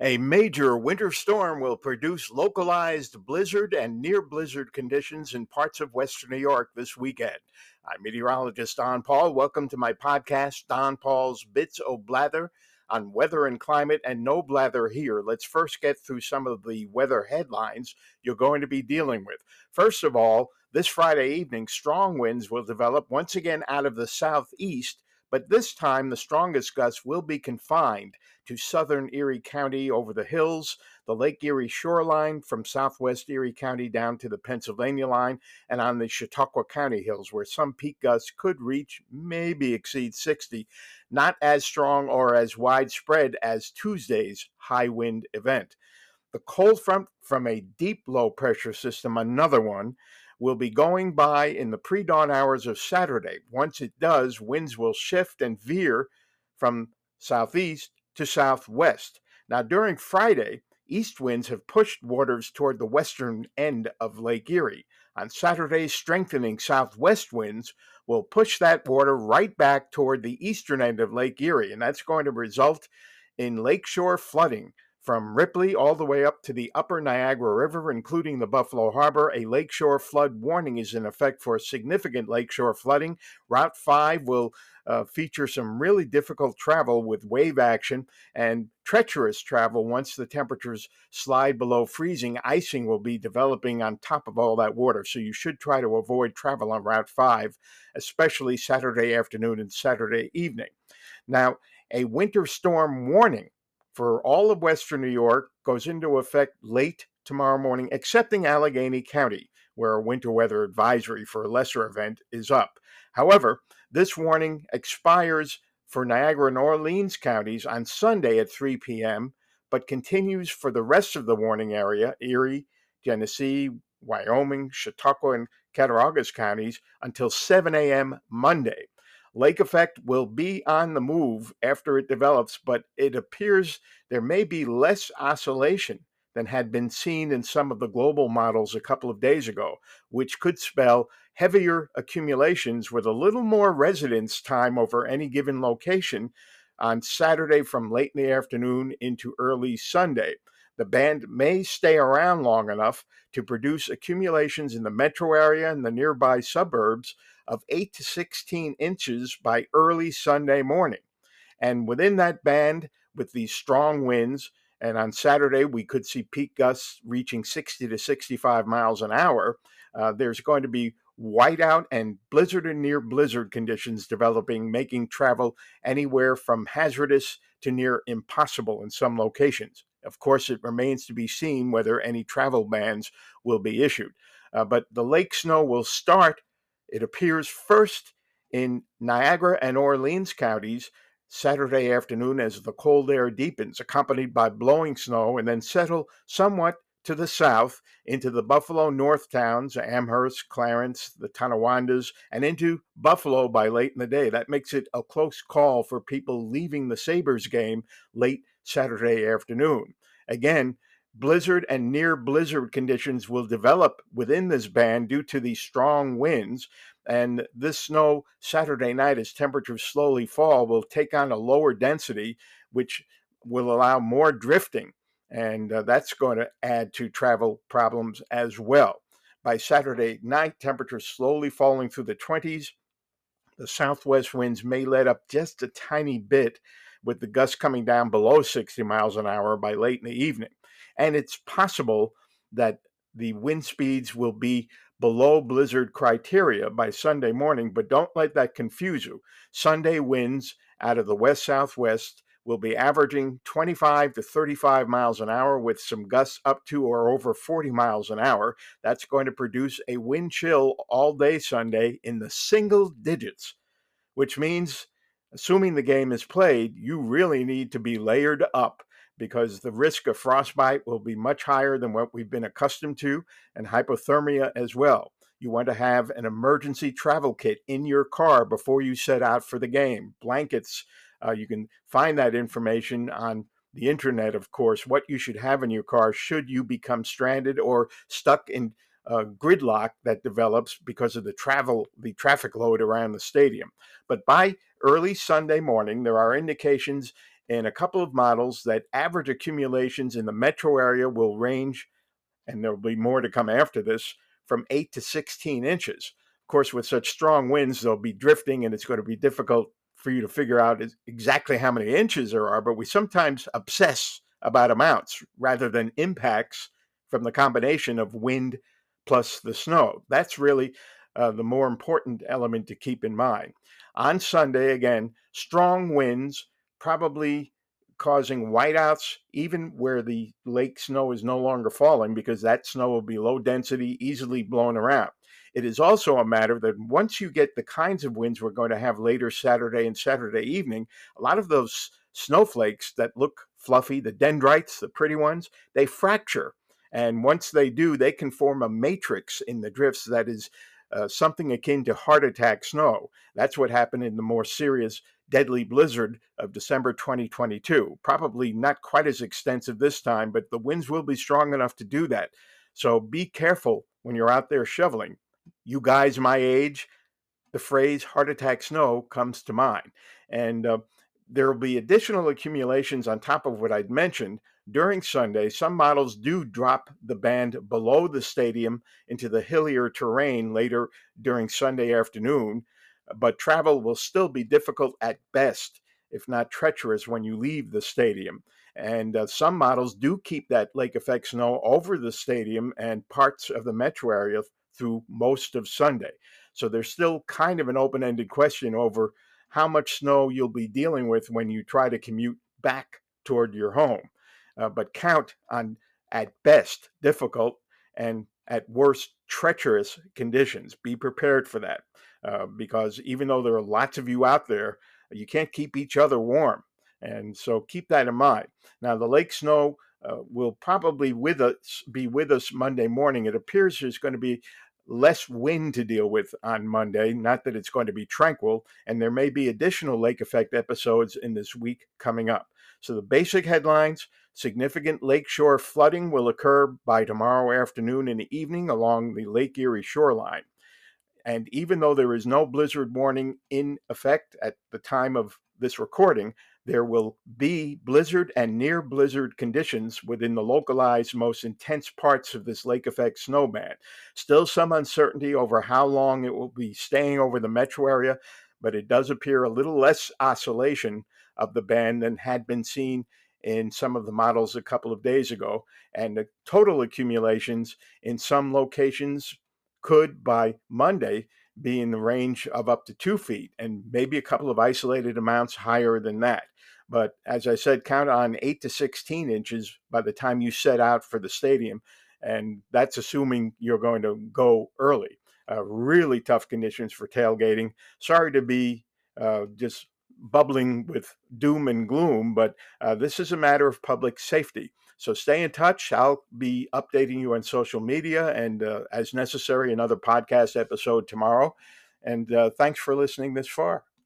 A major winter storm will produce localized blizzard and near blizzard conditions in parts of western New York this weekend. I'm meteorologist Don Paul. Welcome to my podcast, Don Paul's Bits o' Blather on weather and climate, and no blather here. Let's first get through some of the weather headlines you're going to be dealing with. First of all, this Friday evening, strong winds will develop once again out of the southeast but this time the strongest gusts will be confined to southern Erie County over the hills, the Lake Erie shoreline from southwest Erie County down to the Pennsylvania line, and on the Chautauqua County hills, where some peak gusts could reach, maybe exceed 60, not as strong or as widespread as Tuesday's high wind event. The cold front from a deep low pressure system, another one, will be going by in the pre dawn hours of Saturday. Once it does, winds will shift and veer from southeast to southwest. Now, during Friday, east winds have pushed waters toward the western end of Lake Erie. On Saturday, strengthening southwest winds will push that water right back toward the eastern end of Lake Erie, and that's going to result in lakeshore flooding from Ripley all the way up to the upper Niagara River, including the Buffalo Harbor. A lakeshore flood warning is in effect for significant lakeshore flooding. Route 5 will uh, feature some really difficult travel with wave action and treacherous travel once the temperatures slide below freezing. Icing will be developing on top of all that water, so you should try to avoid travel on Route 5, especially Saturday afternoon and Saturday evening. Now, a winter storm warning for all of Western New York goes into effect late tomorrow morning, excepting Allegany County, where a winter weather advisory for a lesser event is up. However, this warning expires for Niagara and Orleans counties on Sunday at 3 p.m., but continues for the rest of the warning area, Erie, Genesee, Wyoming, Chautauqua, and Cattaraugus counties, until 7 a.m. Monday. Lake effect will be on the move after it develops, but it appears there may be less oscillation than had been seen in some of the global models a couple of days ago, which could spell heavier accumulations with a little more residence time over any given location on Saturday from late in the afternoon into early Sunday. The band may stay around long enough to produce accumulations in the metro area and the nearby suburbs of 8 to 16 inches by early Sunday morning. And within that band, with these strong winds, and on Saturday, we could see peak gusts reaching 60 to 65 miles an hour. Uh, there's going to be whiteout and blizzard and near blizzard conditions developing, making travel anywhere from hazardous to near impossible in some locations. Of course, it remains to be seen whether any travel bans will be issued. Uh, but the lake snow will start it appears first in Niagara and Orleans counties Saturday afternoon as the cold air deepens, accompanied by blowing snow, and then settle somewhat to the south into the Buffalo North towns, Amherst, Clarence, the Tonawandas, and into Buffalo by late in the day. That makes it a close call for people leaving the Sabres game late Saturday afternoon. Again, blizzard and near blizzard conditions will develop within this band due to these strong winds. And this snow Saturday night, as temperatures slowly fall, will take on a lower density, which will allow more drifting. And uh, that's going to add to travel problems as well. By Saturday night, temperatures slowly falling through the 20s. The southwest winds may let up just a tiny bit, with the gusts coming down below 60 miles an hour by late in the evening. And it's possible that the wind speeds will be below blizzard criteria by Sunday morning, but don't let that confuse you. Sunday winds out of the west southwest will be averaging 25 to 35 miles an hour with some gusts up to or over 40 miles an hour. That's going to produce a wind chill all day Sunday in the single digits, which means, assuming the game is played, you really need to be layered up because the risk of frostbite will be much higher than what we've been accustomed to, and hypothermia as well. You want to have an emergency travel kit in your car before you set out for the game. Blankets, uh, you can find that information on the internet, of course, what you should have in your car should you become stranded or stuck in uh, gridlock that develops because of the travel, the traffic load around the stadium. But by early Sunday morning, there are indications in a couple of models that average accumulations in the metro area will range, and there will be more to come after this, from 8 to 16 inches. Of course, with such strong winds, they'll be drifting, and it's going to be difficult for you to figure out exactly how many inches there are, but we sometimes obsess about amounts rather than impacts from the combination of wind plus the snow. That's really uh, the more important element to keep in mind. On Sunday, again, strong winds, probably causing whiteouts, even where the lake snow is no longer falling, because that snow will be low density, easily blown around. It is also a matter that once you get the kinds of winds we're going to have later Saturday and Saturday evening, a lot of those snowflakes that look fluffy, the dendrites, the pretty ones, they fracture. And once they do, they can form a matrix in the drifts that is uh, something akin to heart attack snow. That's what happened in the more serious deadly blizzard of December 2022. Probably not quite as extensive this time, but the winds will be strong enough to do that. So be careful when you're out there shoveling. You guys my age, the phrase heart attack snow comes to mind. And uh, there will be additional accumulations on top of what I'd mentioned during Sunday. Some models do drop the band below the stadium into the hillier terrain later during Sunday afternoon, but travel will still be difficult at best, if not treacherous, when you leave the stadium. And uh, some models do keep that lake effect snow over the stadium and parts of the metro area through most of Sunday. So there's still kind of an open ended question over how much snow you'll be dealing with when you try to commute back toward your home. Uh, but count on, at best, difficult and at worst, treacherous conditions. Be prepared for that uh, because even though there are lots of you out there, you can't keep each other warm. And so keep that in mind. Now, the lake snow uh, will probably with us be with us Monday morning. It appears there's going to be less wind to deal with on Monday. Not that it's going to be tranquil, and there may be additional lake effect episodes in this week coming up. So, the basic headlines significant lakeshore flooding will occur by tomorrow afternoon and evening along the Lake Erie shoreline. And even though there is no blizzard warning in effect at the time of this recording, there will be blizzard and near blizzard conditions within the localized most intense parts of this lake effect snowband. Still some uncertainty over how long it will be staying over the metro area, but it does appear a little less oscillation of the band than had been seen in some of the models a couple of days ago. And the total accumulations in some locations could by Monday be in the range of up to two feet and maybe a couple of isolated amounts higher than that. But as I said, count on eight to 16 inches by the time you set out for the stadium. And that's assuming you're going to go early. Uh, really tough conditions for tailgating. Sorry to be uh, just bubbling with doom and gloom, but uh, this is a matter of public safety. So stay in touch. I'll be updating you on social media and, uh, as necessary, another podcast episode tomorrow. And uh, thanks for listening this far.